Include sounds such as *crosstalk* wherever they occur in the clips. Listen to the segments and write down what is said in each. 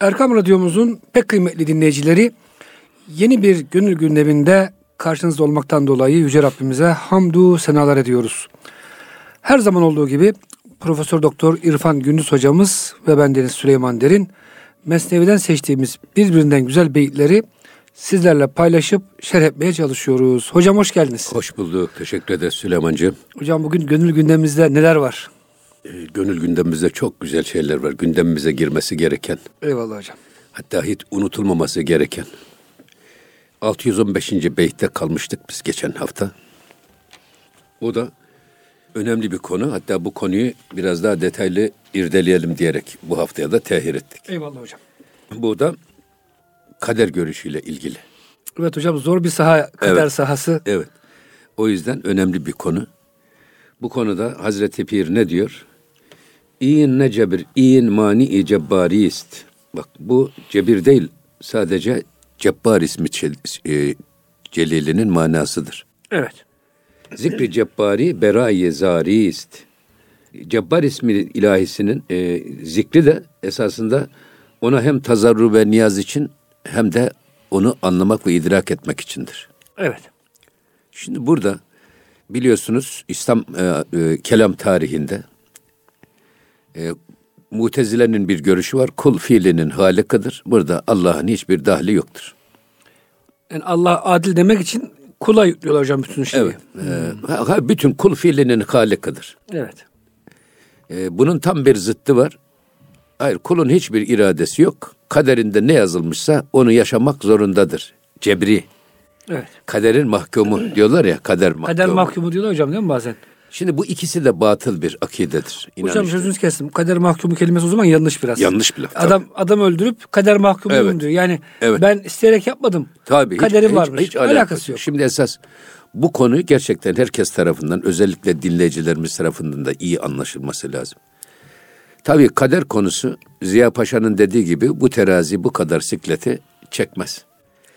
Erkam Radyomuzun pek kıymetli dinleyicileri yeni bir gönül gündeminde karşınızda olmaktan dolayı Yüce Rabbimize hamdu senalar ediyoruz. Her zaman olduğu gibi Profesör Doktor İrfan Gündüz hocamız ve ben Deniz Süleyman Derin Mesnevi'den seçtiğimiz birbirinden güzel beyitleri sizlerle paylaşıp şerh etmeye çalışıyoruz. Hocam hoş geldiniz. Hoş bulduk. Teşekkür ederiz Süleyman'cığım. Hocam bugün gönül gündemimizde neler var? Ee, gönül gündemimizde çok güzel şeyler var. Gündemimize girmesi gereken. Eyvallah hocam. Hatta hiç unutulmaması gereken. 615. beytte kalmıştık biz geçen hafta. O da önemli bir konu. Hatta bu konuyu biraz daha detaylı irdeleyelim diyerek bu haftaya da tehir ettik. Eyvallah hocam. Bu da kader görüşüyle ilgili. Evet hocam zor bir saha, kader Evet. sahası. Evet. O yüzden önemli bir konu. Bu konuda Hazreti Pir ne diyor? İyin ne cebir, iyin mani cebbarist. Bak bu cebir değil, sadece cebbar ismi e, celilinin manasıdır. Evet. Zikri cebbari berayi zarist. Cebbar ismi ilahisinin e, zikri de esasında ona hem tazarru ve niyaz için hem de onu anlamak ve idrak etmek içindir. Evet. Şimdi burada biliyorsunuz İslam e, e, kelam tarihinde e, Mutezile'nin bir görüşü var. Kul fiilinin halikıdır. Burada Allah'ın hiçbir dahli yoktur. Yani Allah adil demek için kula yüklüyorlar hocam bütün şeyi. Evet. E, ha- bütün kul fiilinin halikıdır. Evet. E, bunun tam bir zıttı var. Hayır kulun hiçbir iradesi yok. Kaderinde ne yazılmışsa onu yaşamak zorundadır. Cebri. Evet. Kaderin mahkumu diyorlar ya kader mahkumu. Kader mahkumu diyorlar hocam değil mi bazen? Şimdi bu ikisi de batıl bir akidedir. Hocam inanıştır. sözünüzü kestim. Kader mahkumu kelimesi o zaman yanlış biraz. Yanlış bir laf, Adam adam öldürüp kader mahkumuyum Evet. diyor. Yani Evet. ben isteyerek yapmadım. Tabii. hiç- Kaderim hiç- varmış. Hiç alakası, yok. Şimdi esas bu konu gerçekten herkes tarafından özellikle dinleyicilerimiz tarafından da iyi anlaşılması lazım. Tabii kader konusu Ziya Paşa'nın dediği gibi bu terazi bu kadar sikleti çekmez.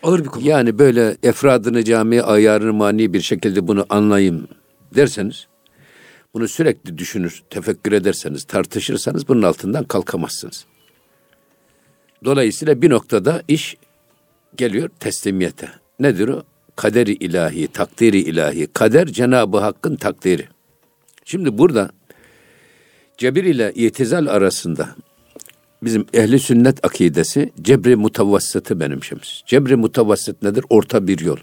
Ağır bir konu. Yani böyle efradını cami ayarını mani bir şekilde bunu anlayayım derseniz bunu sürekli düşünür, tefekkür ederseniz, tartışırsanız bunun altından kalkamazsınız. Dolayısıyla bir noktada iş geliyor teslimiyete. Nedir o? Kaderi ilahi, takdiri ilahi. Kader Cenab-ı Hakk'ın takdiri. Şimdi burada cebir ile itizal arasında bizim ehli sünnet akidesi cebri mutavassıtı benimsemiş. Cebri mutavassıt nedir? Orta bir yol.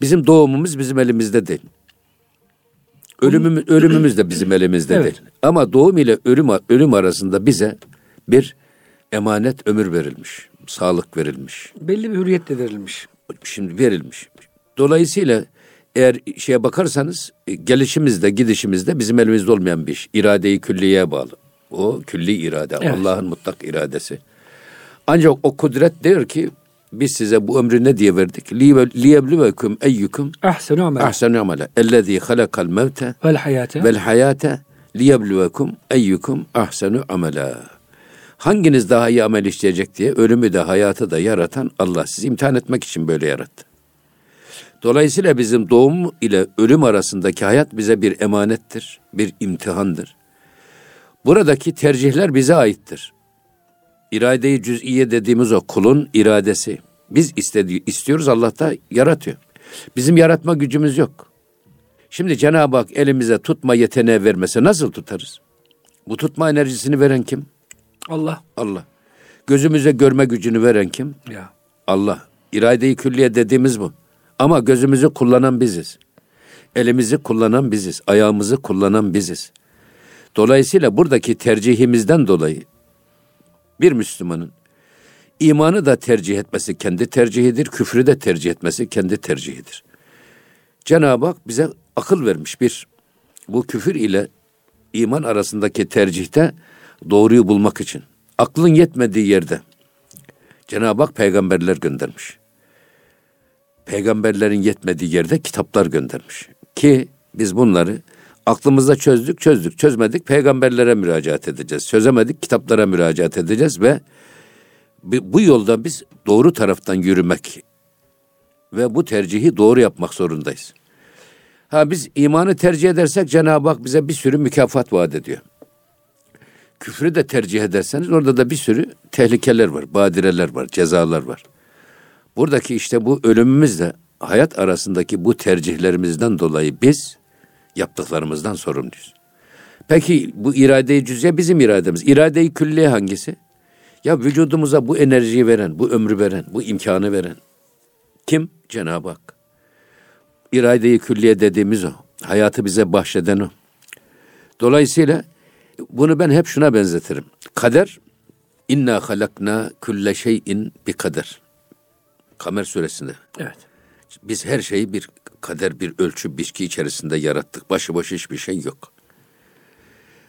Bizim doğumumuz bizim elimizde değil. Ölümümüz, ölümümüz de bizim elimizde Evet. değil. Ama doğum ile ölüm, ölüm arasında bize bir emanet ömür verilmiş. Sağlık verilmiş. Belli bir hürriyetle verilmiş. Şimdi verilmiş. Dolayısıyla eğer şeye bakarsanız e, gelişimizde gidişimizde bizim elimizde olmayan bir iş. İrade-i külliyeye bağlı. O külli irade. Evet. Allah'ın mutlak iradesi. Ancak o kudret diyor ki biz size bu ömrü ne diye verdik? Liyeblüveküm eyyüküm Ahsenu amel. ahsenu amele. Ellezî halakal mevte Vel hayate. vel hayate liyebluvekum eyyukum ahsenu amela. Hanginiz daha iyi amel işleyecek diye ölümü de hayatı da yaratan Allah sizi imtihan etmek için böyle yarattı. Dolayısıyla bizim doğum ile ölüm arasındaki hayat bize bir emanettir, bir imtihandır. Buradaki tercihler bize aittir. İrade-i cüz'iye dediğimiz o kulun iradesi. Biz istediği, istiyoruz Allah da yaratıyor. Bizim yaratma gücümüz yok. Şimdi Cenab-ı Hak elimize tutma yeteneği vermese nasıl tutarız? Bu tutma enerjisini veren kim? Allah. Allah. Gözümüze görme gücünü veren kim? Ya. Allah. İrade-i külliye dediğimiz bu. Ama gözümüzü kullanan biziz. Elimizi kullanan biziz. Ayağımızı kullanan biziz. Dolayısıyla buradaki tercihimizden dolayı bir Müslümanın imanı da tercih etmesi kendi tercihidir, küfrü de tercih etmesi kendi tercihidir. Cenab-ı Hak bize akıl vermiş bir. Bu küfür ile iman arasındaki tercihte doğruyu bulmak için. Aklın yetmediği yerde Cenab-ı Hak peygamberler göndermiş. Peygamberlerin yetmediği yerde kitaplar göndermiş. Ki biz bunları aklımızda çözdük, çözdük, çözmedik peygamberlere müracaat edeceğiz. Çözemedik kitaplara müracaat edeceğiz ve bu yolda biz doğru taraftan yürümek ve bu tercihi doğru yapmak zorundayız. Ha biz imanı tercih edersek Cenab-ı Hak bize bir sürü mükafat vaat ediyor. küfrü de tercih ederseniz orada da bir sürü tehlikeler var, badireler var, cezalar var. Buradaki işte bu ölümümüzle hayat arasındaki bu tercihlerimizden dolayı biz yaptıklarımızdan sorumluyuz. Peki bu irade-i cüzye bizim irademiz. İrade-i külliye hangisi? Ya vücudumuza bu enerjiyi veren, bu ömrü veren, bu imkanı veren kim? Cenab-ı Hak. İrade-i külliye dediğimiz o. Hayatı bize bahşeden o. Dolayısıyla bunu ben hep şuna benzetirim. Kader inna halakna külle şeyin bir kader. Kamer suresinde. Evet. Biz her şeyi bir kader, bir ölçü, biçki içerisinde yarattık. Başıboş hiçbir şey yok.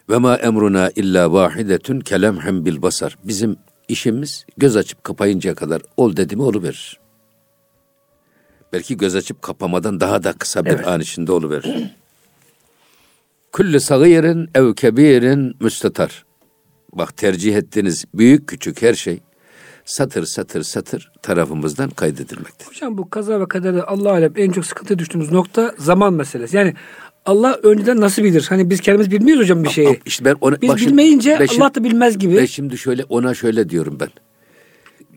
Ve ma emruna illa vahidetun kelemhem bil basar. Bizim işimiz göz açıp kapayıncaya kadar ol dedi mi oluverir. Belki göz açıp kapamadan daha da kısa bir Evet. an içinde oluverir. *clears throat* Kullu sagirin ev kebirin müstatar. Bak tercih ettiğiniz büyük küçük her şey satır satır satır tarafımızdan kaydedilmektedir. Hocam bu kaza ve kaderde Allah alem en çok sıkıntı düştüğümüz nokta zaman meselesi. Yani Allah önceden nasıl bilir? Hani biz kendimiz bilmiyoruz hocam bir şeyi. İşte ben ona, Biz bak şimdi- bilmeyince ben şimdi- Allah da bilmez gibi. Ben şimdi şöyle ona şöyle diyorum ben.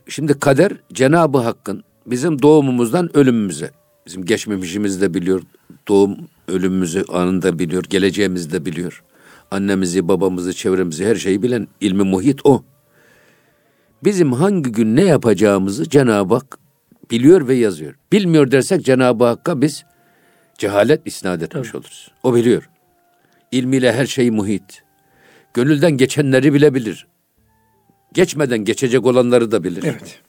Şimdi kader Cenab-ı Hakk'ın bizim doğumumuzdan ölümümüze, bizim geçmişimizi de biliyor, doğum ölümümüzü anında biliyor, geleceğimizi de biliyor. Annemizi, babamızı, çevremizi, her şeyi bilen ilmi muhit o. Bizim hangi gün ne yapacağımızı Cenab-ı Hak biliyor ve yazıyor. Bilmiyor dersek Cenab-ı Hakk'a biz cehalet isnat etmiş oluruz. O biliyor. İlmiyle her şeyi muhit. Gönülden geçenleri bile bilir. Geçmeden geçecek olanları da bilir. Evet.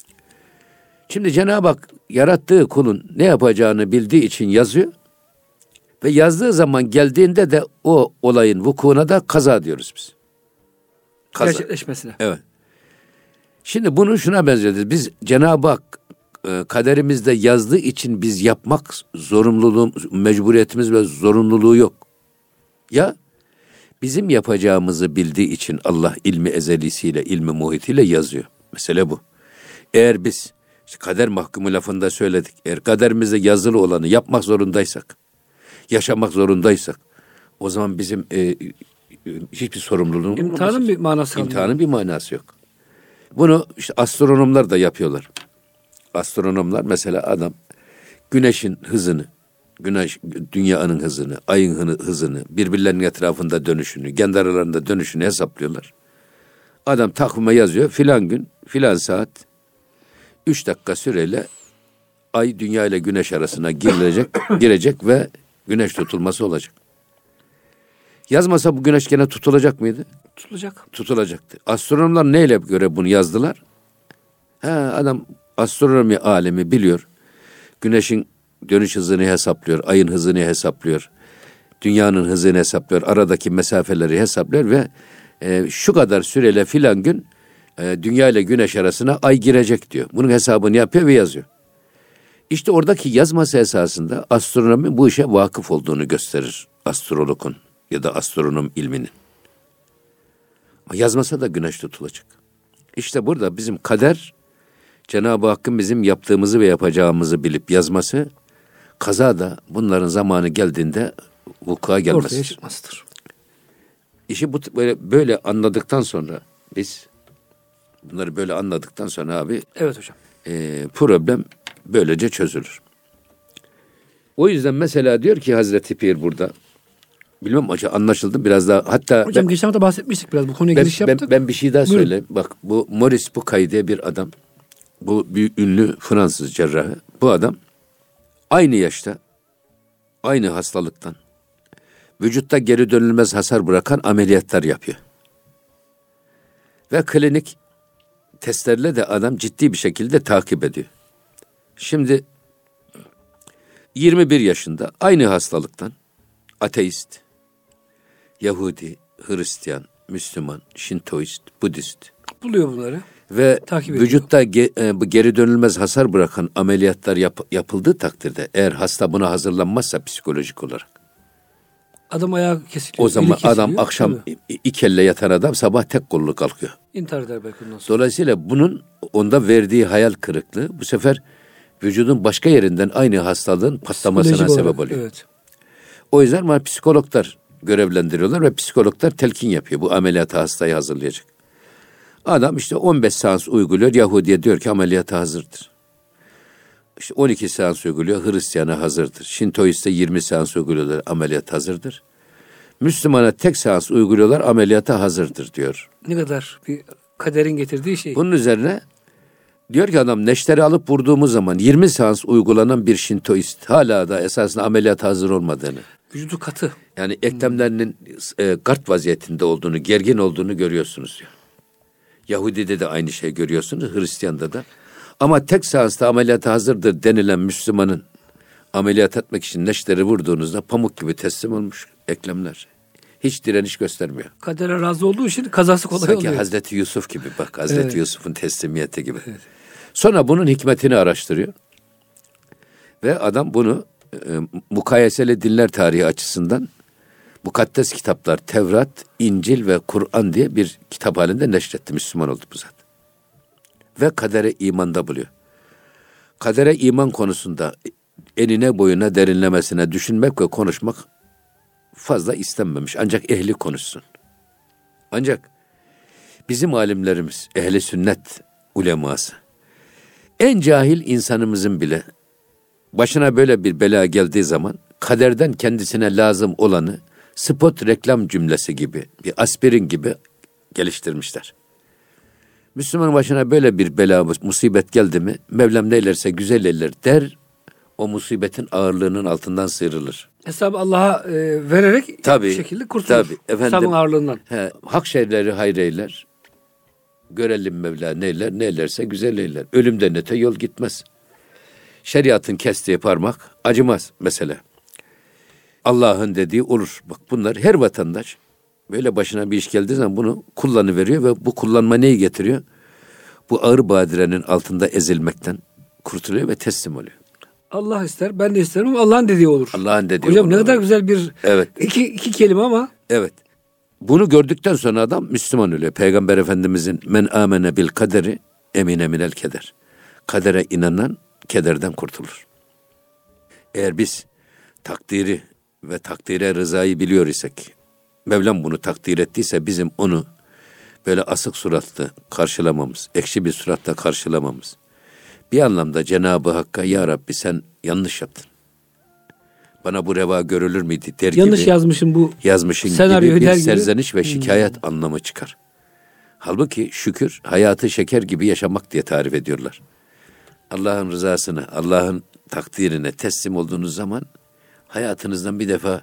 Şimdi Cenab-ı Hak yarattığı kulun ne yapacağını bildiği için yazıyor. Ve yazdığı zaman geldiğinde de o olayın vukuuna da kaza diyoruz biz. Kaza. Gerçekleşmesine. Evet. Şimdi bunu şuna benzedir. Biz Cenab-ı Hak e, kaderimizde yazdığı için biz yapmak zorunluluğum, mecburiyetimiz ve zorunluluğu yok. Ya bizim yapacağımızı bildiği için Allah ilmi ezelisiyle, ilmi muhitiyle yazıyor. Mesele bu. Eğer biz işte kader mahkumu lafında söyledik. Eğer kaderimizde yazılı olanı yapmak zorundaysak, yaşamak zorundaysak o zaman bizim e, e, hiçbir sorumluluğumuz İmtihanın bir manası kalmıyor. İmtihanın bir manası yok. Bunu işte astronomlar da yapıyorlar. Astronomlar mesela adam güneşin hızını, güneş dünyanın hızını, ayın hızını, birbirlerinin etrafında dönüşünü, kendi aralarında dönüşünü hesaplıyorlar. Adam takvime yazıyor filan gün, filan saat 3 dakika süreyle ay dünya ile güneş arasına girilecek, girecek ve güneş tutulması olacak. Yazmasa bu güneş gene tutulacak mıydı? Tutulacak. tutulacaktı. Astronomlar neyle göre bunu yazdılar? Ha, adam astronomi alemi biliyor. Güneşin dönüş hızını hesaplıyor, ayın hızını hesaplıyor. Dünyanın hızını hesaplıyor, aradaki mesafeleri hesaplıyor ve e, şu kadar süreyle filan gün e, dünya ile güneş arasına ay girecek diyor. Bunun hesabını yapıyor ve yazıyor. İşte oradaki yazması esasında astronomi bu işe vakıf olduğunu gösterir astrologun ya da astronom ilminin. Yazmasa da güneş tutulacak. İşte burada bizim kader Cenab-ı Hakk'ın bizim yaptığımızı ve yapacağımızı bilip yazması kaza da bunların zamanı geldiğinde vuku'a Ortaya gelmesidir. çıkmasıdır. İşi bu böyle, böyle anladıktan sonra biz bunları böyle anladıktan sonra abi Evet hocam. e, problem böylece çözülür. O yüzden mesela diyor ki Hazreti Pir burada bilmem acaba anlaşıldı biraz daha hatta Hocam ben- geçen hafta bahsetmiştik biraz. Bu konuya ben, giriş ben, yaptık. ben bir şey daha Buyurun. söyleyeyim. Bak bu Maurice Bucaille diye bir adam. Bu büyük ünlü Fransız cerrahı. Bu adam aynı yaşta aynı hastalıktan vücutta geri dönülmez hasar bırakan ameliyatlar yapıyor. Ve klinik testlerle de adam ciddi bir şekilde takip ediyor. Şimdi 21 yaşında aynı hastalıktan ateist, Yahudi, Hristiyan, Müslüman, Şintoist, Budist Buluyor bunları. ve Takip vücutta ge- e, bu geri dönülmez hasar bırakan ameliyatlar yap- yapıldığı takdirde eğer hasta buna hazırlanmazsa psikolojik olarak Adam ayağı kesiliyor. o zaman kesiliyor. adam akşam Tabii. iki elle yatan adam sabah tek kollu kalkıyor. intihar eder belki ondan sonra. Dolayısıyla bunun onda verdiği hayal kırıklığı bu sefer vücudun başka yerinden aynı hastalığın patlamasına Psikolojik sebep olarak, oluyor. Evet. O yüzden var psikologlar görevlendiriyorlar ve psikologlar telkin yapıyor. Bu ameliyata hastayı hazırlayacak. Adam işte 15 seans uyguluyor. Yahudi'ye diyor ki ameliyata hazırdır. İşte 12 seans uyguluyor. Hristiyan'a hazırdır. Şintoist'e 20 seans uyguluyorlar. Ameliyat hazırdır. Müslümana tek seans uyguluyorlar. Ameliyata hazırdır diyor. Ne kadar bir kaderin getirdiği şey. Bunun üzerine diyor ki adam neşteri alıp vurduğumuz zaman 20 seans uygulanan bir Şintoist hala da esasında ameliyat hazır olmadığını. Vücudu katı. Yani eklemlerinin e, gart vaziyetinde olduğunu, gergin olduğunu görüyorsunuz diyor. Yahudi'de de aynı şey görüyorsunuz, Hristiyan'da da. Ama tek seansta ameliyata hazırdır denilen Müslümanın ameliyat etmek için neşteri vurduğunuzda pamuk gibi teslim olmuş eklemler. Hiç direniş göstermiyor. Kadere razı olduğu için kazası kolay Sanki oluyor. Hazreti Yusuf gibi bak Hazreti Evet. Yusuf'un teslimiyeti gibi. Sonra bunun hikmetini araştırıyor. Ve adam bunu e, mukayeseli dinler tarihi açısından mukaddes kitaplar Tevrat, İncil ve Kur'an diye bir kitap halinde neşretti. Müslüman oldu bu zat. Ve kadere imanda buluyor. Kadere iman konusunda enine boyuna derinlemesine düşünmek ve konuşmak fazla istenmemiş. Ancak ehli konuşsun. Ancak bizim alimlerimiz, ehli sünnet uleması, en cahil insanımızın bile başına böyle bir bela geldiği zaman kaderden kendisine lazım olanı spot reklam cümlesi gibi, bir aspirin gibi geliştirmişler. Müslüman başına böyle bir bela, musibet geldi mi, Mevlam neylerse güzel eller der, o musibetin ağırlığının altından sıyrılır. Hesabı Allah'a e, vererek Tabii, bir şekilde kurtulur. tabii. Efendim- Hesabın ağırlığından. He, hak şeyleri hayreyler. Görelim Mevla neyler, neylerse güzel eyler. Ölümden öte yol gitmez. Şeriatın kestiği parmak acımaz mesela. Allah'ın dediği olur. Bak bunlar her vatandaş böyle başına bir iş geldiği zaman bunu kullanıveriyor ve bu kullanma neyi getiriyor? Bu ağır badirenin altında ezilmekten kurtuluyor ve teslim oluyor. Allah ister, ben de isterim ama Allah'ın dediği olur. Allah'ın dediği Hocam olur. ne kadar güzel bir Evet. iki, iki kelime ama Evet. Bunu gördükten sonra adam Müslüman oluyor. Peygamber Efendimizin men amene bil kaderi emine minel keder. Kadere inanan kederden kurtulur. Eğer biz takdiri ve takdire rızayı biliyor isek, Mevlam bunu takdir ettiyse bizim onu böyle asık suratlı karşılamamız, ekşi bir suratla karşılamamız. Bir anlamda Cenab-ı Hakk'a ya Rabbi sen yanlış yaptın. Bana bu reva görülür müydü der yanlış gibi yazmışım bu. yazmışın Senaryoyu gibi bir gibi. serzeniş ve şikayet anlamı çıkar. Halbuki şükür hayatı şeker gibi yaşamak diye tarif ediyorlar. Allah'ın rızasını, Allah'ın takdirine teslim olduğunuz zaman hayatınızdan bir defa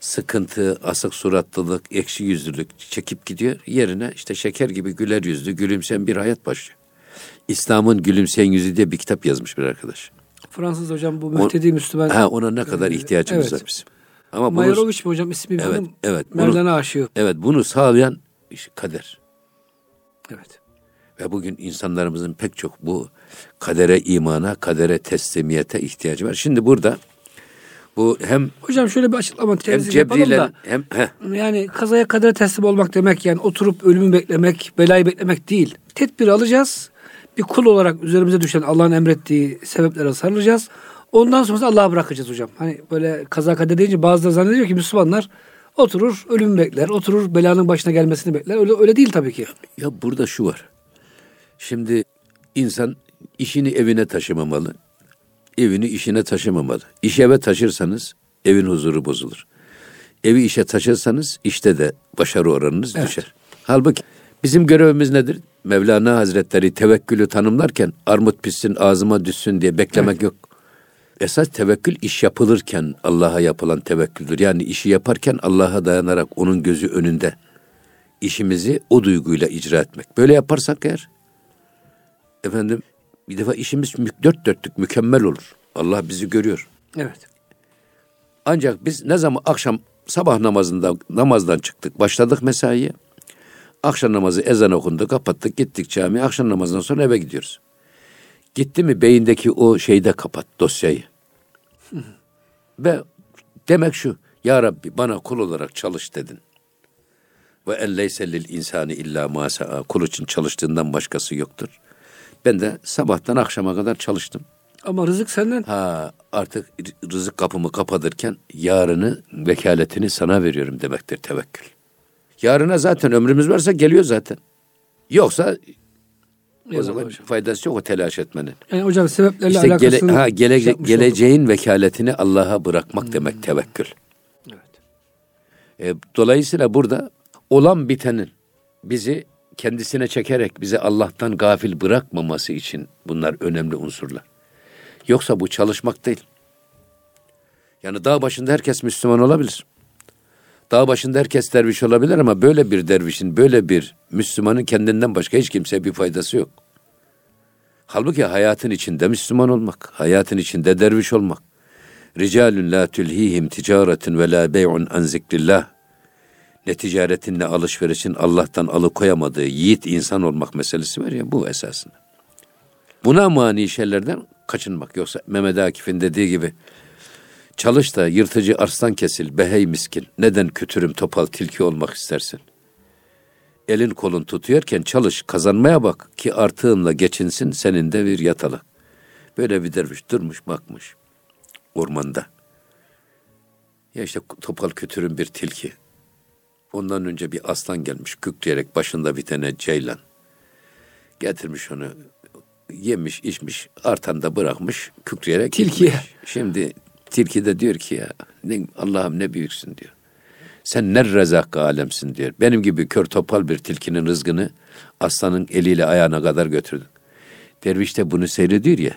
sıkıntı, asık suratlılık, ekşi yüzlülük çekip gidiyor. Yerine işte şeker gibi güler yüzlü, gülümseyen bir hayat başlıyor. İslam'ın Gülümseyen Yüzü diye bir kitap yazmış bir arkadaş. Fransız hocam bu mühtedi Müslüman. Ha, ona ne kadar ihtiyacımız evet. var bizim. Ama bunu, Mayeroviç mi hocam ismi Evet, benim. evet. Mevlana aşığı. evet bunu sağlayan kader. Evet. Ve bugün insanlarımızın pek çok bu kadere imana, kadere teslimiyete ihtiyacı var. Şimdi burada bu hem Hocam şöyle bir açıklama tezih yapalım da. hem heh, Yani kazaya kadere teslim olmak demek yani oturup ölümü beklemek, belayı beklemek değil. Tedbir alacağız. Bir kul olarak üzerimize düşen Allah'ın emrettiği sebeplere sarılacağız. Ondan sonra Allah'a bırakacağız hocam. Hani böyle kaza kader deyince bazıları zannediyor ki Müslümanlar oturur ölümü bekler, oturur belanın başına gelmesini bekler. Öyle öyle değil tabii ki. ya burada şu var. Şimdi insan işini evine taşımamalı. Evini işine taşımamalı. İş eve taşırsanız evin huzuru bozulur. Evi işe taşırsanız işte de başarı oranınız Evet. düşer. Halbuki bizim görevimiz nedir? Mevlana Hazretleri tevekkülü tanımlarken armut pişsin ağzıma düşsün diye beklemek yok. Esas tevekkül iş yapılırken Allah'a yapılan tevekküldür. Yani işi yaparken Allah'a dayanarak onun gözü önünde işimizi o duyguyla icra etmek. Böyle yaparsak eğer efendim bir defa işimiz dört dörtlük mükemmel olur. Allah bizi görüyor. Evet. Ancak biz ne zaman akşam sabah namazında namazdan çıktık, başladık mesaiye. Akşam namazı ezan okundu, kapattık, gittik camiye. Akşam namazından sonra eve gidiyoruz. Gitti mi beyindeki o şeyi de kapat dosyayı. Ve demek şu, Ya Rabbi bana kul olarak çalış dedin. Ve en leyse lil insani illa ma. Kul için çalıştığından başkası yoktur. Ben de sabahtan akşama kadar çalıştım. Ama rızık senden. Ha artık rızık kapımı kapatırken yarını vekaletini sana veriyorum demektir tevekkül. Yarına zaten ömrümüz varsa geliyor zaten. Yoksa o Eyvallah zaman hocam. faydası yok o telaş etmenin. Yani hocam sebeplerle İşte gele, alakasını ha, gelece- şey geleceğin vekaletini Allah'a bırakmak demek tevekkül. Evet. E, dolayısıyla burada olan bitenin bizi kendisine çekerek bizi Allah'tan gafil bırakmaması için bunlar önemli unsurlar. Yoksa bu çalışmak değil. Yani dağ başında herkes Müslüman olabilir. Dağ başında herkes derviş olabilir ama böyle bir dervişin, böyle bir Müslümanın kendinden başka hiç kimseye bir faydası yok. Halbuki hayatın içinde Müslüman olmak, hayatın içinde derviş olmak. Ricalun la tulhihim ticaretun ve la bey'un an zikrillah. Ne ticaretin ne alışverişin Allah'tan alıkoyamadığı yiğit insan olmak meselesi var ya bu esasında. Buna mani şeylerden kaçınmak. Yoksa Mehmet Akif'in dediği gibi çalış da yırtıcı arslan kesil behey miskin. Neden kütürüm topal tilki olmak istersin? Elin kolun tutuyorken çalış kazanmaya bak ki artığınla geçinsin senin de bir yatalak. Böyle bir derviş durmuş bakmış ormanda. Ya işte topal kütürün bir tilki. Ondan önce bir aslan gelmiş kükreyerek başında bir tane ceylan. Getirmiş onu yemiş içmiş artan da bırakmış kükreyerek Tilkiye. gitmiş. Şimdi tilki de diyor ki ya Allah'ım ne büyüksün diyor. Sen ne rezak alemsin diyor. Benim gibi kör topal bir tilkinin rızgını aslanın eliyle ayağına kadar götürdün. Derviş de bunu seyrediyor ya.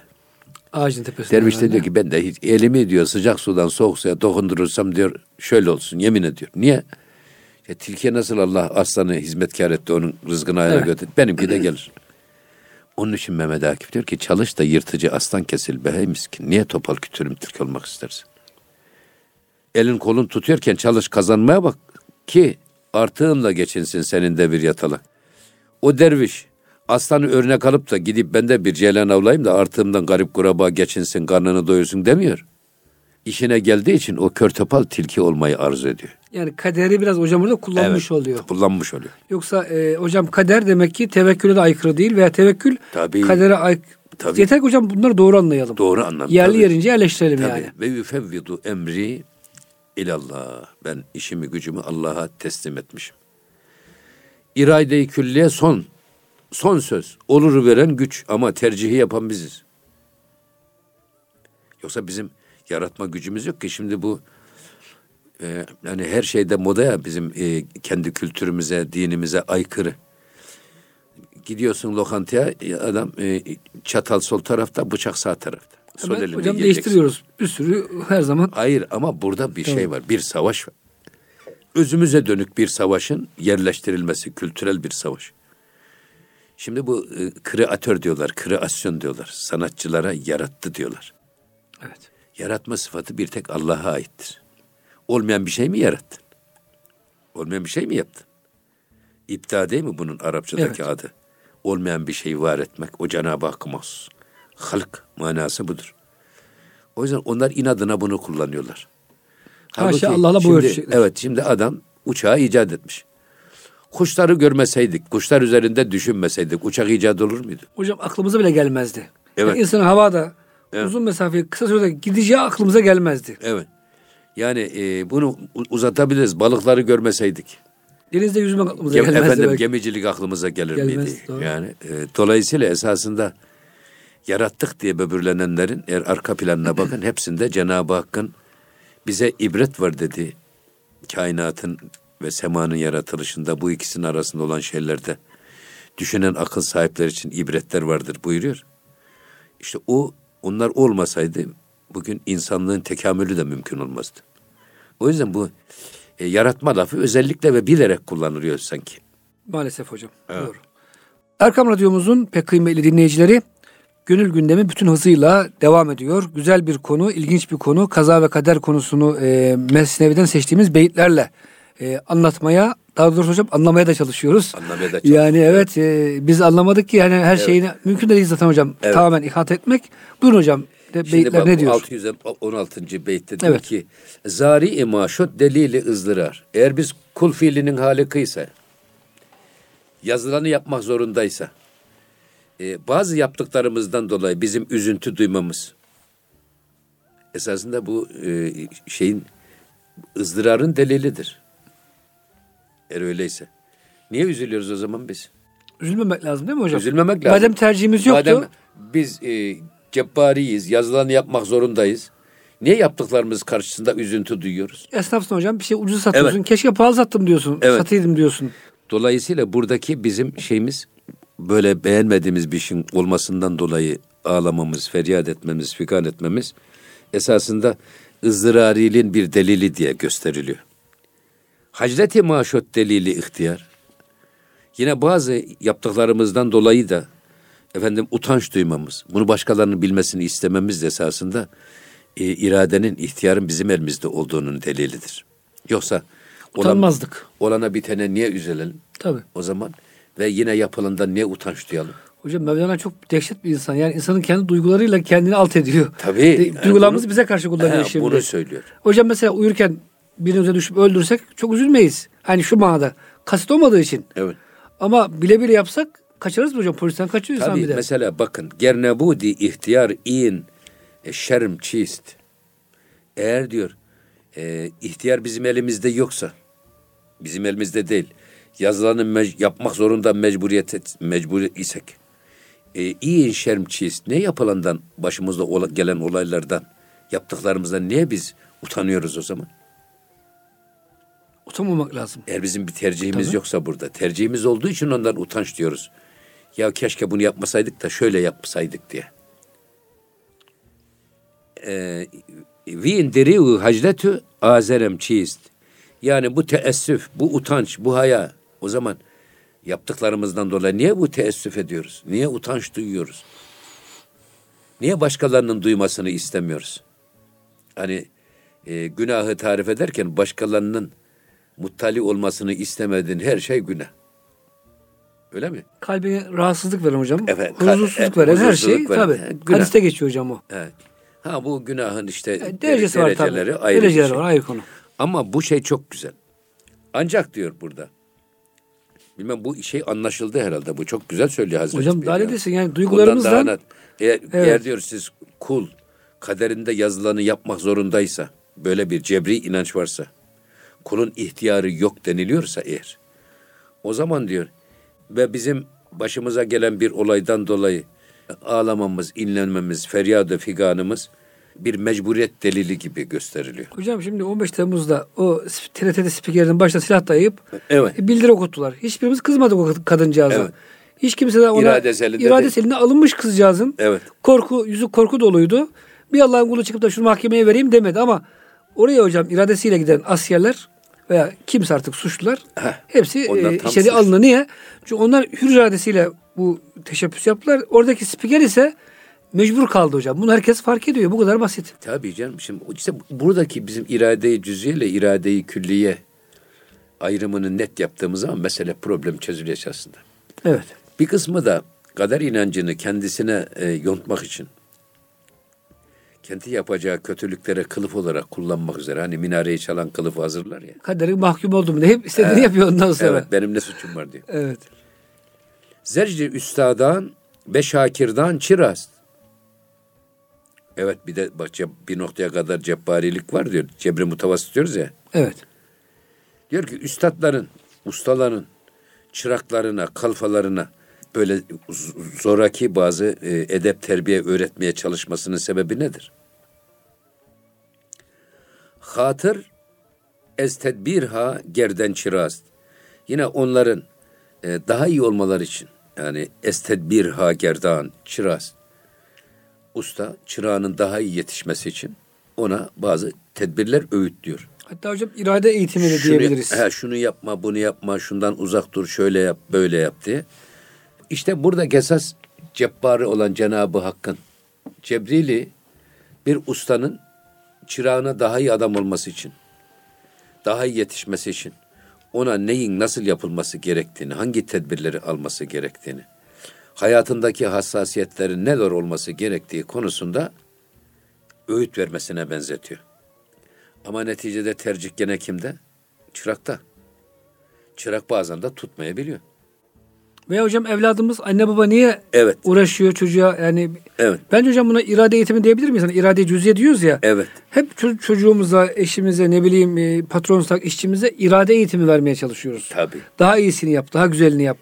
Ağacın tepesinde. Derviş de diyor ki ben de hiç elimi diyor sıcak sudan soğuk suya dokundurursam diyor şöyle olsun yemin ediyor. Niye? Ya tilkiye nasıl Allah aslanı hizmetkar etti onun rızkını ayağına Evet. götürdü. Benimki de gelir. Onun için Mehmet Akif diyor ki çalış da yırtıcı aslan kesil be hey miskin. Niye topal kütürüm tilki olmak istersin? Elin kolun tutuyorken çalış kazanmaya bak ki artığınla geçinsin senin de bir yatalak. O derviş aslanı örnek alıp da gidip ben de bir ceylan avlayayım da artığımdan garip kuraba geçinsin karnını doyursun demiyor. İşine geldiği için o kör topal tilki olmayı arzu ediyor. Yani kaderi biraz hocam burada kullanmış oluyor. Kullanmış oluyor. Yoksa e, hocam kader demek ki tevekküle de aykırı değil veya tevekkül Tabii. kadere aykırı. Tabii. Yeter ki hocam bunları doğru anlayalım. Doğru anlam. Yerli Tabii. yerince yerleştirelim Tabii. yani. Ve yüfevvidu emri ilallah. Ben işimi gücümü Allah'a teslim etmişim. İrade-i külliye son. Son söz. Oluru veren güç ama tercihi yapan biziz. Yoksa bizim yaratma gücümüz yok ki şimdi bu e, yani her şeyde moda ya bizim e, kendi kültürümüze, dinimize aykırı. Gidiyorsun lokantaya adam e, çatal sol tarafta, bıçak sağ tarafta. Sol elinle hocam yiyeceksin. değiştiriyoruz. Bir sürü her zaman. Hayır ama burada bir şey Tamam. var. Bir savaş var. Özümüze dönük bir savaşın yerleştirilmesi, kültürel bir savaş. Şimdi bu e, kreatör diyorlar, kreasyon diyorlar. Sanatçılara yarattı diyorlar. Evet. Yaratma sıfatı bir tek Allah'a aittir. Olmayan bir şey mi yarattın? Olmayan bir şey mi yaptın? İpta değil mi bunun Arapçadaki Evet. adı? Olmayan bir şeyi var etmek. O Cenab-ı mahsus. Halk manası budur. O yüzden onlar inadına bunu kullanıyorlar. Haşa Allah'la bu ölçecekler. Evet şimdi adam uçağı icat etmiş. Kuşları görmeseydik, kuşlar üzerinde düşünmeseydik uçak icat olur muydu? Hocam aklımıza bile gelmezdi. Evet. Yani insanın havada Evet. uzun mesafeyi kısa sürede gideceği aklımıza gelmezdi. Evet. Yani e, bunu uzatabiliriz. Balıkları görmeseydik. Denizde yüzmek aklımıza Gem- gelmezdi efendim belki. gemicilik aklımıza gelir Gelmez, miydi? doğru. Yani e, dolayısıyla esasında yarattık diye böbürlenenlerin eğer arka planına bakın hepsinde Cenab-ı Hakk'ın bize ibret var dedi. Kainatın ve semanın yaratılışında bu ikisinin arasında olan şeylerde düşünen akıl sahipleri için ibretler vardır buyuruyor. İşte o onlar olmasaydı bugün insanlığın tekamülü de mümkün olmazdı. O yüzden bu e, yaratma lafı özellikle ve bilerek kullanılıyor sanki. Maalesef hocam. Evet. Doğru. Erkam Radyomuzun pek kıymetli dinleyicileri Gönül gündemi bütün hızıyla devam ediyor. Güzel bir konu, ilginç bir konu. Kaza ve kader konusunu e, Mesnevi'den seçtiğimiz beyitlerle e, anlatmaya, daha doğrusu hocam anlamaya da çalışıyoruz. Anlamaya da Yani çalışıyoruz. evet e, biz anlamadık ki yani her şeyini mümkün de değil zaten hocam. Evet. Tamamen ihate etmek. Buyurun hocam. Şimdi bak ne diyor? 616. beytte diyor Evet. ki zari imaşot delili ızdırar. Eğer biz kul fiilinin halikıysa yazılanı yapmak zorundaysa e, bazı yaptıklarımızdan dolayı bizim üzüntü duymamız Esasında bu e, şeyin ızdırarın delilidir. Eğer öyleyse. Niye üzülüyoruz o zaman biz? Üzülmemek lazım değil mi hocam? Üzülmemek lazım. Madem tercihimiz yoktu. Madem biz e, cebbariyiz, yazılanı yapmak zorundayız. Niye yaptıklarımız karşısında üzüntü duyuyoruz? Esnafsın hocam bir şey ucuz satıyorsun. Evet. Keşke pahalı sattım diyorsun. Evet. Sataydım diyorsun. Dolayısıyla buradaki bizim şeyimiz böyle beğenmediğimiz bir şeyin olmasından dolayı ağlamamız, feryat etmemiz, figan etmemiz esasında ızdırariliğin bir delili diye gösteriliyor. Hacreti maşot delili ihtiyar. Yine bazı yaptıklarımızdan dolayı da efendim utanç duymamız, bunu başkalarının bilmesini istememiz de esasında e, iradenin, ihtiyarın bizim elimizde olduğunun delilidir. Yoksa olan, Utanmazdık. olana bitene niye üzülelim Tabii. o zaman ve yine yapılandan niye utanç duyalım? Hocam Mevlana çok dehşet bir insan. Yani insanın kendi duygularıyla kendini alt ediyor. Tabii. Yani Duygularımızı bunu- bize karşı kullanıyor He, şimdi. Bunu söylüyor. Hocam mesela uyurken birimize düşüp öldürsek çok üzülmeyiz. Hani şu manada. Kasıt olmadığı için. Evet. Ama bile bile yapsak kaçarız mı hocam? Polisten kaçıyor insan Tabii bir de. mesela bakın gernebudi ihtiyar in e, şerm çist. Eğer diyor e, ihtiyar bizim elimizde yoksa bizim elimizde değil. Yazılanı yapmak zorunda mecburiyet et- mecbur isek. E, in şerm çist. Ne yapılandan başımızda ola- gelen olaylardan yaptıklarımızdan niye biz utanıyoruz o zaman? Utanmamak lazım. Eğer bizim bir tercihimiz Tabii. yoksa burada. Tercihimiz olduğu için ondan utanç diyoruz. Ya keşke bunu yapmasaydık da şöyle yapsaydık diye. Ee, Vi indiriu hacletü azerem çiist. Yani bu teessüf, bu utanç, bu haya. O zaman yaptıklarımızdan dolayı niye bu teessüf ediyoruz? Niye utanç duyuyoruz? Niye başkalarının duymasını istemiyoruz? Hani e, günahı tarif ederken başkalarının muttali olmasını istemediğin her şey günah. Öyle mi? Kalbine rahatsızlık veren hocam. Evet, Huzursuzluk veren her şey veren, tabii. günah. Hadiste geçiyor hocam o. Evet. Ha bu günahın işte E, Derecesi var tabii. dereceleri ayrı Dereceleri şey. var ayrı konu. Ama bu şey çok güzel. Ancak diyor burada. Bilmem bu şey anlaşıldı herhalde. Bu çok güzel söylüyor Hazreti Hocam daha ne desin yani duygularımızdan daha net. Eğer, eğer diyor siz kul kaderinde yazılanı yapmak zorundaysa böyle bir cebri inanç varsa kulun ihtiyarı yok deniliyorsa eğer o zaman diyor ve bizim başımıza gelen bir olaydan dolayı ağlamamız, inlenmemiz, feryadı figanımız bir mecburiyet delili gibi gösteriliyor. Hocam şimdi 15 Temmuz'da o TRT'de spikerin başına silah dayayıp Evet. e, bildiri okuttular. Hiçbirimiz kızmadık o kadıncağıza. Evet. Hiç kimse de ona İradesi elinde iradesi eline alınmış kızcağızın. Evet. Korku, yüzü korku doluydu. Bir Allah'ın kulu çıkıp da şunu mahkemeye vereyim demedi ama oraya hocam iradesiyle giden askerler veya kimse artık suçlular Heh, hepsi e, içeri alındı. Niye? Çünkü onlar hür iradesiyle bu teşebbüs yaptılar. Oradaki spiker ise mecbur kaldı hocam. Bunu herkes fark ediyor. Bu kadar basit. Tabii canım. Şimdi işte buradaki bizim iradeyi cüz'iye ile iradeyi külliye ayrımını net yaptığımız zaman mesele problem çözülüyor esasında. Evet. Bir kısmı da kader inancını kendisine e, yontmak için kendi yapacağı kötülüklere kılıf olarak kullanmak üzere hani minareyi çalan kılıfı hazırlar ya. Kaderin mahkum oldum diye hep istediğini yapıyor ondan sonra. Evet benim ne suçum var diyor. Evet. Zerci üstadan ve şakirdan çirast. Evet bir de bak bir noktaya kadar cebbarilik var diyor. Cebri mutavassit diyoruz ya. Evet. Diyor ki üstadların, ustaların çıraklarına, kalfalarına böyle zoraki bazı e, edep terbiye öğretmeye çalışmasının sebebi nedir? Hatır ez tedbirha gerden çirast. Yine onların e, daha iyi olmaları için yani ez tedbirha gerdan çirast. Usta çırağının daha iyi yetişmesi için ona bazı tedbirler öğütlüyor. Hatta hocam irade eğitimi de Şunu, diyebiliriz. he, şunu yapma, bunu yapma, şundan uzak dur, şöyle yap, böyle yap diye. İşte burada esas cebbarı olan Cenab-ı Hakk'ın Cebrili bir ustanın çırağına daha iyi adam olması için, daha iyi yetişmesi için, ona neyin nasıl yapılması gerektiğini, hangi tedbirleri alması gerektiğini, hayatındaki hassasiyetlerin neler olması gerektiği konusunda öğüt vermesine benzetiyor. Ama neticede tercih gene kimde? Çırakta. Çırak bazen de tutmayabiliyor. Veya hocam evladımız anne baba niye Evet. uğraşıyor çocuğa yani Evet. bence hocam buna irade eğitimi diyebilir miyiz? Hani irade cüz'iye diyoruz ya. Evet. Hep ço- çocuğumuza, eşimize, ne bileyim e, patronsak işçimize irade eğitimi vermeye çalışıyoruz. Tabii. Daha iyisini yap, daha güzelini yap.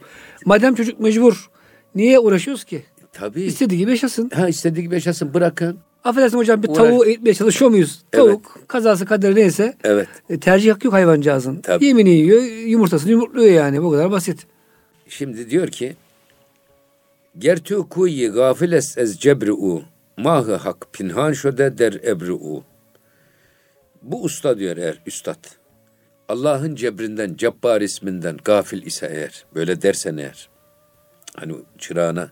Madem çocuk mecbur, niye uğraşıyoruz ki? Tabii. İstediği gibi yaşasın. Ha istediği gibi yaşasın bırakın. Affedersin hocam bir Uğraş- tavuğu eğitmeye çalışıyor muyuz? Evet. Tavuk kazası kaderi neyse Evet. e, tercih hakkı yok hayvancağızın. Tabii. Yemini yiyor, yumurtasını yumurtluyor yani. Bu kadar basit. Şimdi diyor ki Gertu kuyi gafiles ez cebri'u mahı hak pinhan şöde der ebri'u Bu usta diyor eğer üstad Allah'ın cebrinden, Cabbar isminden gafil ise eğer, böyle dersen eğer, hani çırağına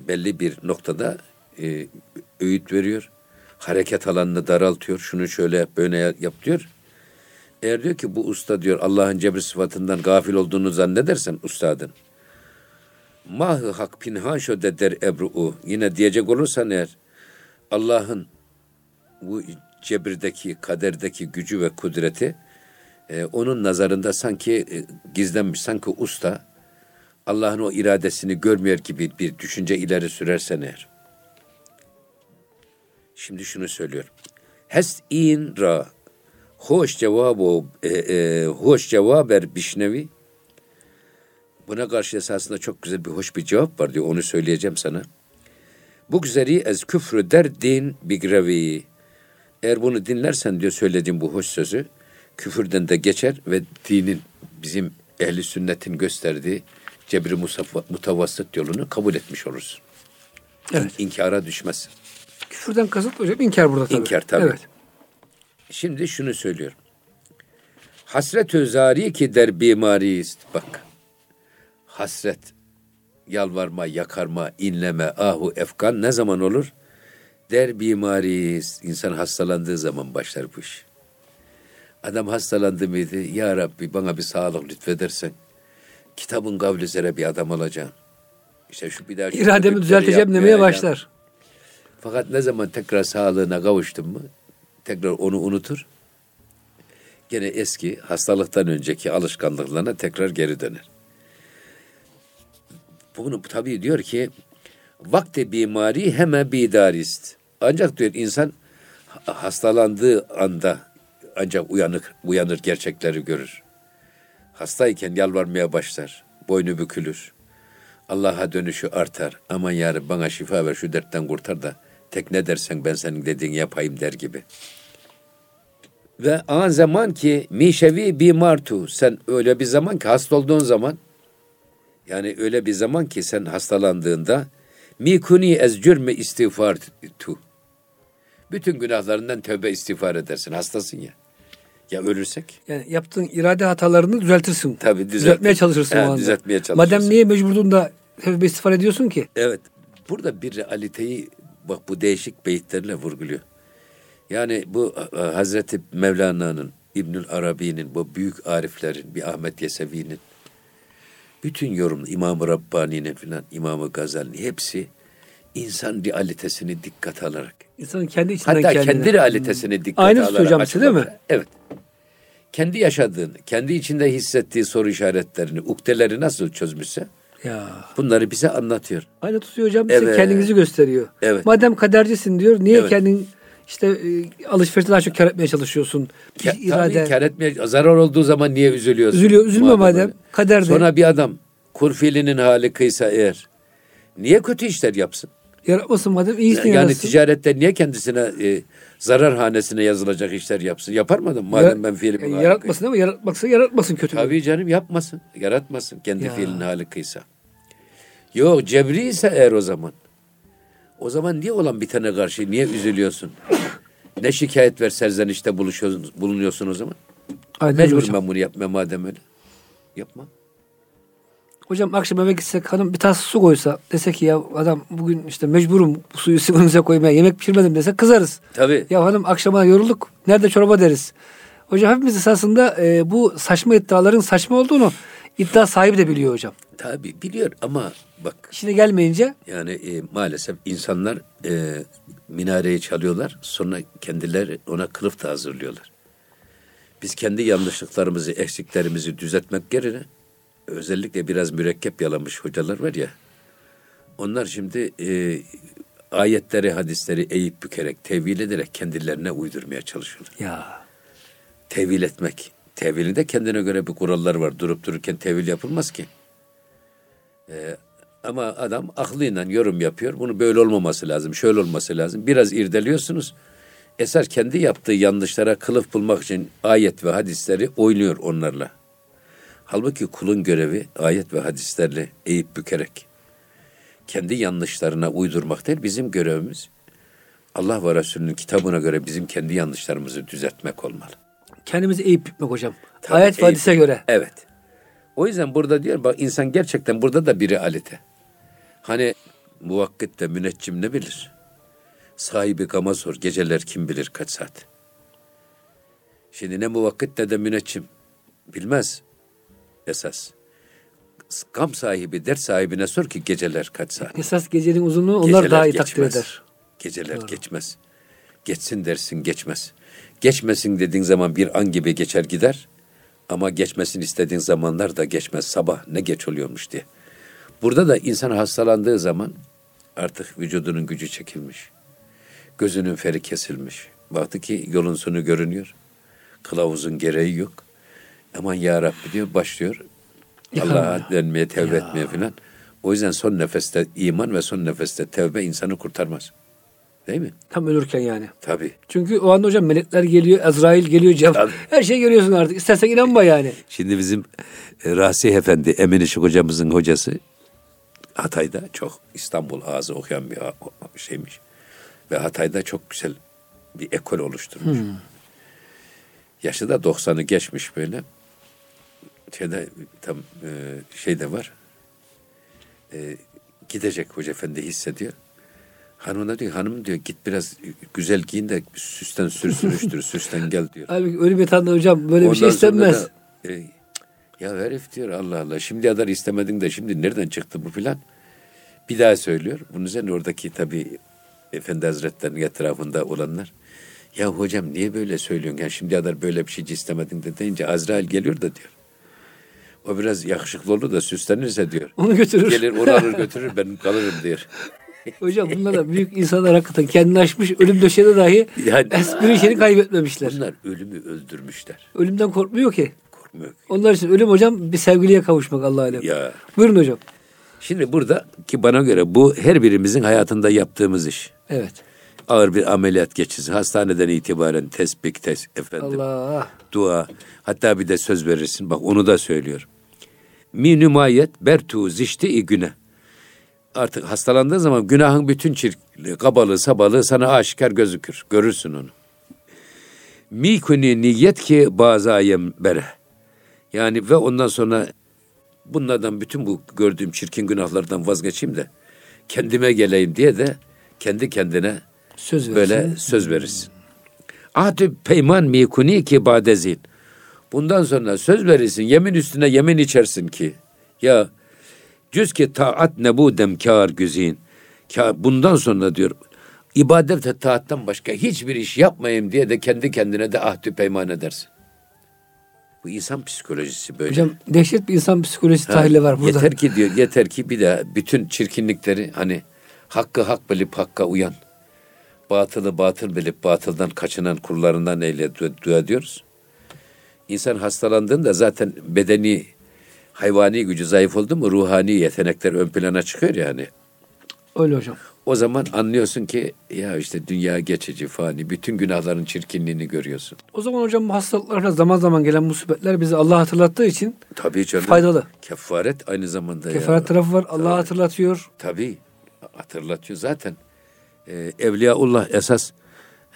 belli bir noktada e, öğüt veriyor, hareket alanını daraltıyor, şunu şöyle yap, böyle yap diyor. Eğer diyor ki bu usta diyor Allah'ın cebri sıfatından gafil olduğunu zannedersen ustadın, mahı hak pinhan şöde der ebru'u, yine diyecek olursan eğer, Allah'ın bu cebirdeki, kaderdeki gücü ve kudreti, e, onun nazarında sanki e, gizlenmiş, sanki usta Allah'ın o iradesini görmüyor gibi bir düşünce ileri sürersen eğer. Şimdi şunu söylüyor. Hes in ra hoş cevabı e, e, hoş cevaber bişnevi Buna karşı esasında çok güzel bir hoş bir cevap var diyor. Onu söyleyeceğim sana. Bu güzeli ez küfrü der din bigrevi. Eğer bunu dinlersen diyor söylediğim bu hoş sözü küfürden de geçer ve dinin bizim ehli sünnetin gösterdiği cebri mutavassıt yolunu kabul etmiş olursun. Evet. İnkara düşmezsin. Küfürden kasıt hocam inkar burada tabii. İnkar tabii. Evet. Şimdi şunu söylüyorum. Hasret özari ki der bimariyiz. Bak. Hasret, yalvarma, yakarma, inleme, ahu, efkan ne zaman olur? Der bimariyiz. İnsan hastalandığı zaman başlar bu iş. Adam hastalandı mıydı? Ya Rabbi bana bir sağlık lütfedersen. Kitabın kavli bir adam olacağım. İşte şu bir daha şu İrademi düzelteceğim demeye başlar. Fakat ne zaman tekrar sağlığına kavuştun mu tekrar onu unutur. Gene eski hastalıktan önceki alışkanlıklarına tekrar geri döner. Bunu tabii diyor ki vakti bimari hemen bidarist. Ancak diyor insan ha- hastalandığı anda ancak uyanık uyanır gerçekleri görür. Hastayken yalvarmaya başlar. Boynu bükülür. Allah'a dönüşü artar. Aman yarı bana şifa ver şu dertten kurtar da tek ne dersen ben senin dediğini yapayım der gibi. Ve an zaman ki mişevi bimartu sen öyle bir zaman ki hasta olduğun zaman yani öyle bir zaman ki sen hastalandığında mikuni ez cürme istiğfar tu. Bütün günahlarından tövbe istiğfar edersin. Hastasın ya. Ya ölürsek? Yani yaptığın irade hatalarını düzeltirsin. Tabii düzelt- Düzeltmeye çalışırsın He, o anda. düzeltmeye çalışırsın. Madem niye mecburdun da tevbe istiğfar ediyorsun ki? Evet. Burada bir realiteyi bak bu değişik beyitlerle vurguluyor. Yani bu Hazreti Mevlana'nın, İbnül Arabi'nin, bu büyük ariflerin, bir Ahmet Yesevi'nin, bütün yorum, İmam-ı Rabbani'nin filan, İmam-ı Gazali'nin hepsi insan realitesini dikkate alarak. İnsanın kendi içinden Hatta kendine. kendi realitesini dikkate Aynısı alarak. hocam size değil mi? Evet. Kendi yaşadığını, kendi içinde hissettiği soru işaretlerini, ukdeleri nasıl çözmüşse Ya. bunları bize anlatıyor. Aynı tutuyor hocam Evet. kendinizi gösteriyor. Evet. Madem kadercisin diyor niye Evet. kendin işte e, alışverişte daha çok kar etmeye çalışıyorsun? Ka- irade. Tabii kar etmeye, zarar olduğu zaman niye üzülüyorsun? Üzülüyor, üzülme madem. Kaderde. Sonra bir adam kurfilinin hali kıysa eğer niye kötü işler yapsın? Yaratmasın madem iyisini yani yaratsın. ticarette niye kendisine e, zarar hanesine yazılacak işler yapsın? Yapar mı adam? Madem Yara- ben fiilimin yani hali yaratmasın ama yaratmaksa yaratmasın kötü. Tabii canım yapmasın. Yaratmasın kendi Ya. fiilinin hali kıysa. Yok cebri ise eğer o zaman. O zaman niye olan bitene karşı niye üzülüyorsun? ne şikayet ver serzenişte buluşuyorsun, bulunuyorsun o zaman? Aynen Mecbur hocam. ben bunu yapmaya madem öyle. Yapma. Hocam akşam eve gitsek hanım bir tas su koysa dese ki ya adam bugün işte mecburum bu suyu sigorumuza koymaya yemek pişirmedim dese kızarız. Tabii. Ya hanım akşama yorulduk nerede çorba deriz. Hocam hepimiz esasında e, bu saçma iddiaların saçma olduğunu iddia sahibi de biliyor hocam. Tabii biliyor ama bak İşine gelmeyince yani e, maalesef insanlar e, minareyi çalıyorlar sonra kendileri ona kılıf da hazırlıyorlar. Biz kendi yanlışlıklarımızı, eksiklerimizi düzeltmek yerine özellikle biraz mürekkep yalamış hocalar var ya. Onlar şimdi e, ayetleri, hadisleri eğip bükerek, tevil ederek kendilerine uydurmaya çalışıyorlar. Ya. Tevil etmek. Tevilinde kendine göre bir kurallar var. Durup dururken tevil yapılmaz ki. Ee, ama adam aklıyla yorum yapıyor. Bunu böyle olmaması lazım, şöyle olması lazım. Biraz irdeliyorsunuz. Eser kendi yaptığı yanlışlara kılıf bulmak için ayet ve hadisleri oynuyor onlarla. Halbuki kulun görevi ayet ve hadislerle eğip bükerek kendi yanlışlarına uydurmak değil. Bizim görevimiz Allah ve Resulünün kitabına göre bizim kendi yanlışlarımızı düzeltmek olmalı. Kendimizi eğip bükmek hocam. Tabii, Ayet ve hadise göre. Evet. O yüzden burada diyor bak insan gerçekten burada da bir realite. Hani muvakkit de müneccim ne bilir? Sahibi gama sor geceler kim bilir kaç saat. Şimdi ne muvakkit ne de müneccim bilmez esas. Gam sahibi dert sahibine sor ki geceler kaç saat. Esas gecenin uzunluğu onlar Geceler daha iyi takdir geçmez. eder. Geceler geçmez. Geçsin dersin geçmez. Geçmesin dediğin zaman bir an gibi geçer gider. Ama geçmesin istediğin zamanlar da geçmez. Sabah ne geç oluyormuş diye. Burada da insan hastalandığı zaman artık vücudunun gücü çekilmiş. Gözünün feri kesilmiş. Baktı ki yolun sonu görünüyor. Kılavuzun gereği yok. Aman ya Rabbi diyor başlıyor. Allah'a dönmeye, tevbe etmeye filan. O yüzden son nefeste iman ve son nefeste tevbe insanı kurtarmaz. Değil mi? Tam ölürken yani. Tabii. Çünkü o anda hocam melekler geliyor, Azrail geliyor, cevap. Tabii. Her şeyi görüyorsun artık. İstersen inanma yani. Şimdi bizim e, Rasih Efendi, Emin Işık hocamızın hocası Hatay'da çok İstanbul ağzı okuyan bir şeymiş. Ve Hatay'da çok güzel bir ekol oluşturmuş. Yaşı da 90'ı geçmiş böyle. Şeyde tam e, şey de var. E, gidecek hoca efendi hissediyor. Hanımına diyor hanım diyor git biraz güzel giyin de süsten sür sürüştür *laughs* süsten gel diyor. Halbuki ölüm yatağında hocam böyle bir şey Ondan istenmez. da, e, ya herif diyor Allah Allah şimdiye kadar istemedin de şimdi nereden çıktı bu filan. Bir daha söylüyor. Bunun üzerine oradaki tabii Efendi Hazretleri'nin etrafında olanlar. Ya hocam niye böyle söylüyorsun? Ya şimdiye kadar böyle bir şey istemedin de deyince Azrail geliyor da diyor. O biraz yakışıklı olur da süslenirse diyor. Onu götürür. Gelir onu alır götürür ben kalırım diyor. *laughs* *laughs* Hocam bunlar da büyük insanlar hakikaten kendini aşmış ölüm döşede dahi Yani- espri şeyini kaybetmemişler. Bunlar ölümü öldürmüşler. Ölümden korkmuyor ki. Korkmuyor. Onlar için ölüm hocam bir sevgiliye kavuşmak Allah'a alem. Ya Buyurun hocam. Şimdi burada ki bana göre bu her birimizin hayatında yaptığımız iş. Evet. Ağır bir ameliyat geçirsin. Hastaneden itibaren tesbih, tes, efendim, Allah. dua. Hatta bir de söz verirsin. Bak onu da söylüyor. Mi nümayet bertu zişti güne. Artık hastalandığın zaman günahın bütün çirkli, kabalığı, sabalığı sana aşikar gözükür. Görürsün onu. Mi kuni niyet ki bazı ayem bere. Yani ve ondan sonra bunlardan bütün bu gördüğüm çirkin günahlardan vazgeçeyim de kendime geleyim diye de kendi kendine Söz böyle söz verirsin. Ahdü peyman mikuni ki badezin. Bundan sonra söz verirsin, yemin üstüne yemin içersin ki ya cüz ki taat nebudem kâr güzin. Kâr, bundan sonra diyor ibadet ve taattan başka hiçbir iş yapmayayım diye de kendi kendine de ahdü peyman edersin. Bu insan psikolojisi böyle. Hocam dehşet bir insan psikolojisi Ha, tahlili var burada. Yeter ki diyor, yeter ki bir de bütün çirkinlikleri hani hakkı hak bilip hakka uyan. Batılı batıl bilip batıldan kaçınan kullarından eyle du- dua ediyoruz. İnsan hastalandığında zaten bedeni hayvani gücü zayıf oldu mu ruhani yetenekler ön plana çıkıyor yani. Öyle hocam. O zaman anlıyorsun ki ya işte dünya geçici fani bütün günahların çirkinliğini görüyorsun. O zaman hocam bu hastalıklarla zaman zaman gelen musibetler bizi Allah hatırlattığı için Tabii canım. Faydalı. Kefaret aynı zamanda kefaret ya. tarafı var. Allah hatırlatıyor. Tabii hatırlatıyor zaten. Ee, Evliyaullah esas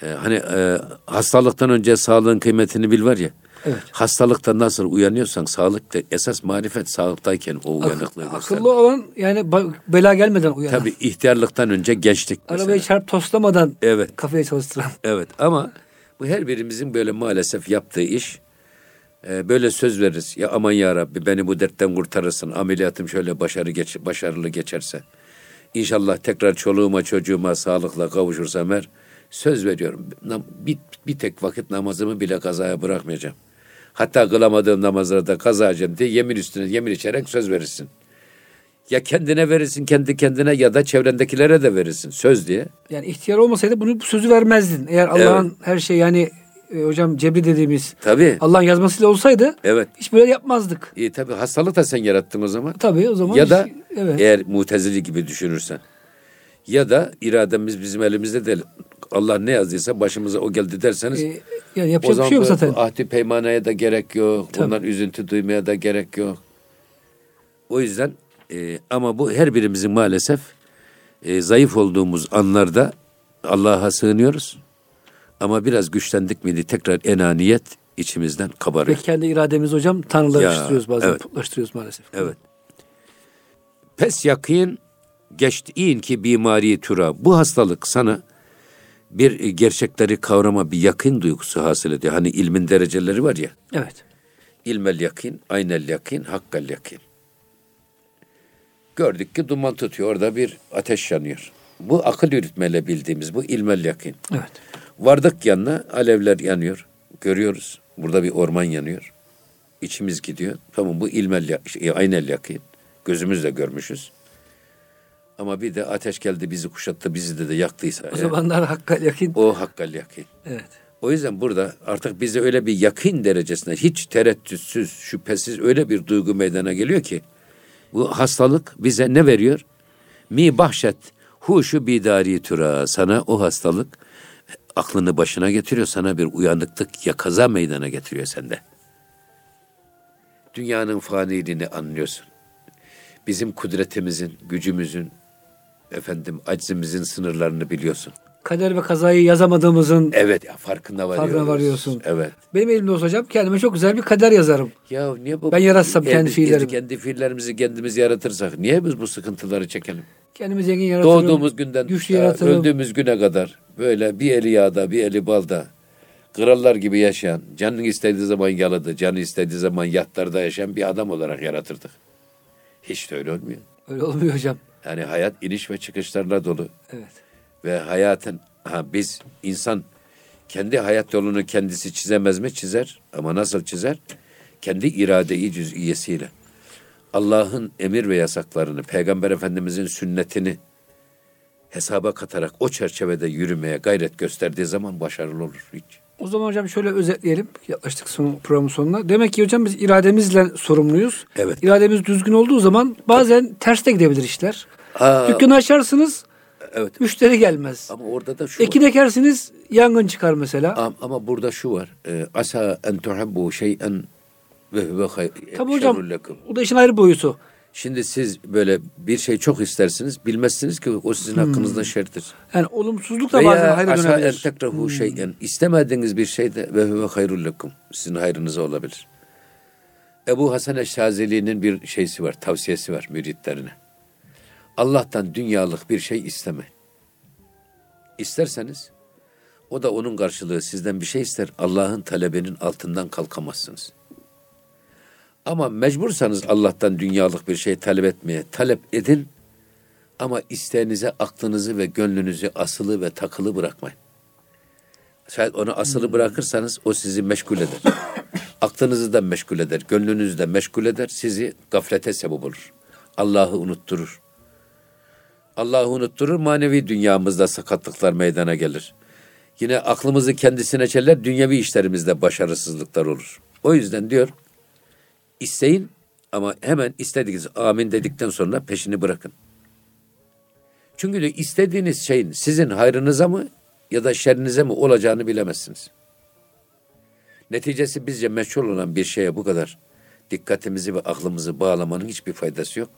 e, hani e, hastalıktan önce sağlığın kıymetini bil var ya. Evet. Hastalıkta nasıl uyanıyorsan sağlıkta esas marifet sağlıktayken o Ak- uyanıklığı göster. akıllı olan yani bela gelmeden uyanan. Tabii ihtiyarlıktan önce gençlik mesela. Arabayı çarp toslamadan Evet. kafayı çalıştıran. *laughs* Evet ama bu her birimizin böyle maalesef yaptığı iş. Ee, böyle söz veririz. Ya aman ya Rabbi beni bu dertten kurtarırsın. Ameliyatım şöyle başarı geç, başarılı geçerse. İnşallah tekrar çoluğuma çocuğuma sağlıkla kavuşursam her söz veriyorum. Bir, bir tek vakit namazımı bile kazaya bırakmayacağım. Hatta kılamadığım namazlarda kazacağım diye yemin üstüne yemin içerek söz verirsin. Ya kendine verirsin kendi kendine ya da çevrendekilere de verirsin söz diye. Yani ihtiyar olmasaydı bunu bu sözü vermezdin. Eğer Allah'ın her şey yani e, hocam cebri dediğimiz Tabii. Allah'ın yazmasıyla olsaydı Evet. hiç böyle yapmazdık. İyi tabii hastalık da sen yarattın o zaman. Tabii o zaman Ya hiç- da evet. eğer mutezili gibi düşünürsen. Ya da irademiz bizim elimizde değil. Allah ne yazdıysa başımıza o geldi derseniz. Ee, yani o yapacak bir zaman şey yok zaten. ahdi peymaneye de gerek yok. Tabii. Ondan üzüntü duymaya da gerek yok. O yüzden e, ama bu her birimizin maalesef e, zayıf olduğumuz anlarda Allah'a sığınıyoruz. Ama biraz güçlendik miydi tekrar enaniyet içimizden Ve kabarıyor. kendi irademiz hocam tanrılaştırıyoruz bazen evet. putlaştırıyoruz maalesef. Evet. Pes yakın geçtiğin ki bimari türa. Bu hastalık sana bir gerçekleri kavrama bir yakın duygusu hasıl ediyor. Hani ilmin dereceleri var ya. Evet. İlmel yakin, aynel yakin, hakkal yakin. Gördük ki duman tutuyor. Orada bir ateş yanıyor. Bu akıl yürütmeyle bildiğimiz bu ilmel yakin. Evet. Vardık yanına alevler yanıyor. Görüyoruz. Burada bir orman yanıyor. İçimiz gidiyor. Tamam bu ilmel şey, aynel yakin. Gözümüzle görmüşüz. Ama bir de ateş geldi bizi kuşattı bizi de, de yaktıysa. O zamanlar hakka yakın. o hakkal yakin. Evet. O yüzden burada artık bize öyle bir yakın derecesinde hiç tereddütsüz, şüphesiz öyle bir duygu meydana geliyor ki bu hastalık bize ne veriyor? Mi bahşet huşu bidari türa sana o hastalık aklını başına getiriyor sana bir uyanıklık yakaza meydana getiriyor sende. Dünyanın faniliğini anlıyorsun. Bizim kudretimizin, gücümüzün, efendim aczimizin sınırlarını biliyorsun. Kader ve kazayı yazamadığımızın Evet ya farkında varıyoruz. Farkına varıyorsun. Evet. benim elimde olsa hocam kendime çok güzel bir kader yazarım. Ya niye bu? Ben yaratsam kendi fiillerimi. Kendi fiillerimizi kendimiz yaratırsak niye biz bu sıkıntıları çekelim? Kendimi zengin yaratırım. Doğduğumuz günden güçlü yaratırım. öldüğümüz güne kadar böyle bir eli yağda bir eli balda krallar gibi yaşayan, canın istediği zaman yaladı, canı istediği zaman yatlarda yaşayan bir adam olarak yaratırdık. Hiç de öyle olmuyor. Öyle olmuyor hocam. Yani hayat iniş ve çıkışlarla dolu. Evet. Ve hayatın ha biz insan kendi hayat yolunu kendisi çizemez mi? Çizer. Ama nasıl çizer? Kendi irade-i cüz'iyesiyle. Allah'ın emir ve yasaklarını, Peygamber Efendimizin sünnetini hesaba katarak o çerçevede yürümeye gayret gösterdiği zaman başarılı olur hiç. O zaman hocam şöyle özetleyelim. Yaklaştık son programın sonuna. Demek ki hocam biz irademizle sorumluyuz. Evet. İrademiz düzgün olduğu zaman bazen ters de gidebilir işler. Aa, Dükkanı açarsınız, evet. müşteri gelmez. Ama orada da şu Ekin var. ekersiniz, yangın çıkar mesela. Ama, ama burada şu var. Ee, asa en tuhibbu şey'en ve huve. Tabii hocam. O da işin ayrı boyutu. Şimdi siz böyle bir şey çok istersiniz. Bilmezsiniz ki o sizin hakkınızda şerdir. Yani olumsuzluk da bazen Veya hayra asa en dönebilir. tekrahu şeyen. İstemediğiniz bir şey de ve huve hayrul lekum. Sizin hayrınıza olabilir. Ebu Hasan Eşşazeli'nin bir şeysi var, tavsiyesi var müritlerine. Allah'tan dünyalık bir şey isteme. İsterseniz o da onun karşılığı sizden bir şey ister. Allah'ın talebinin altından kalkamazsınız. Ama mecbursanız Allah'tan dünyalık bir şey talep etmeye talep edin. Ama isteğinize aklınızı ve gönlünüzü asılı ve takılı bırakmayın. Şayet onu asılı bırakırsanız o sizi meşgul eder. Aklınızı da meşgul eder, gönlünüzü de meşgul eder, sizi gaflete sebep olur. Allah'ı unutturur. Allah'ı unutturur, manevi dünyamızda sakatlıklar meydana gelir. Yine aklımızı kendisine çeler, dünyevi işlerimizde başarısızlıklar olur. O yüzden diyor, isteyin ama hemen istediğiniz amin dedikten sonra peşini bırakın. Çünkü diyor, istediğiniz şeyin sizin hayrınıza mı ya da şerrinize mi olacağını bilemezsiniz. Neticesi bizce meçhul olan bir şeye bu kadar dikkatimizi ve aklımızı bağlamanın hiçbir faydası yok.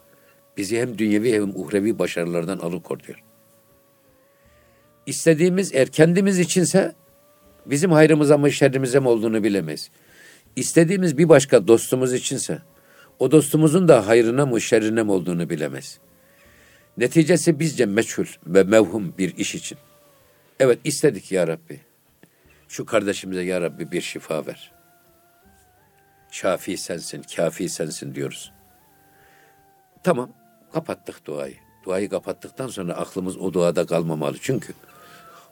Bizi hem dünyevi hem uhrevi başarılardan alıkor diyor. İstediğimiz eğer kendimiz içinse bizim hayrımıza mı şerrimize mi olduğunu bilemeyiz. İstediğimiz bir başka dostumuz içinse o dostumuzun da hayrına mı şerrine mi olduğunu bilemez. Neticesi bizce meçhul ve mevhum bir iş için. Evet istedik ya Rabbi. Şu kardeşimize ya Rabbi bir şifa ver. Şafi sensin, kafi sensin diyoruz. Tamam, kapattık duayı. Duayı kapattıktan sonra aklımız o duada kalmamalı. Çünkü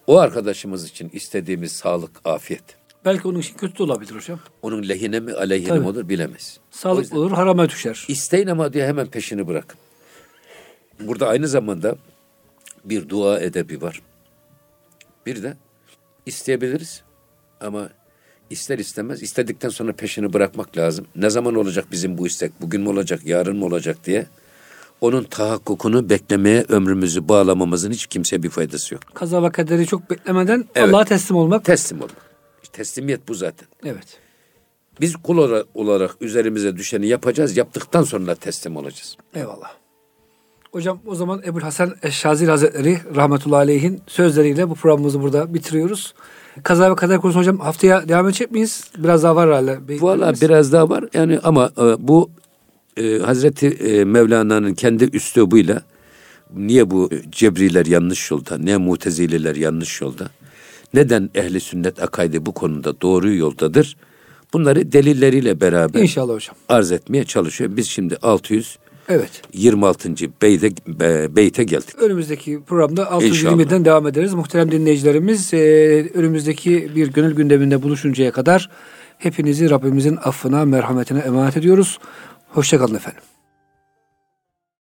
o arkadaşımız için istediğimiz sağlık, afiyet. Belki onun için kötü de olabilir hocam. Onun lehine mi aleyhine Tabii. mi olur bilemez. Sağlıklı yüzden olur, harama düşer. İsteyin ama diyor hemen peşini bırakın. Burada aynı zamanda bir dua edebi var. Bir de isteyebiliriz ama ister istemez istedikten sonra peşini bırakmak lazım. Ne zaman olacak bizim bu istek? Bugün mü olacak, yarın mı olacak diye. Onun tahakkukunu beklemeye ömrümüzü bağlamamızın hiç kimseye bir faydası yok. Kaza ve kaderi çok beklemeden Evet. Allah'a teslim olmak. Teslim olmak. Teslimiyet bu zaten. evet. Biz kul olarak, üzerimize düşeni yapacağız. Yaptıktan sonra teslim olacağız. Eyvallah. Hocam o zaman Ebu'l Hasan Eşşazili Hazretleri rahmetullahi aleyhin sözleriyle bu programımızı burada bitiriyoruz. Kaza ve kader konusunda hocam haftaya devam edecek miyiz? Biraz daha var herhalde. Valla biraz daha var yani ama e, bu e, Hazreti e, Mevlana'nın kendi üslubuyla niye bu Cebriler yanlış yolda, ne Mutezileler yanlış yolda, neden ehli sünnet akaidi bu konuda doğru yoldadır? Bunları delilleriyle beraber İnşallah hocam. arz etmeye çalışıyor. Biz şimdi 626. Evet. beyte, be- beyte geldik. Önümüzdeki programda İnşallah. 620'den devam ederiz. Muhterem dinleyicilerimiz e, önümüzdeki bir gönül gündeminde buluşuncaya kadar hepinizi Rabbimizin affına, merhametine emanet ediyoruz. Hoşçakalın efendim.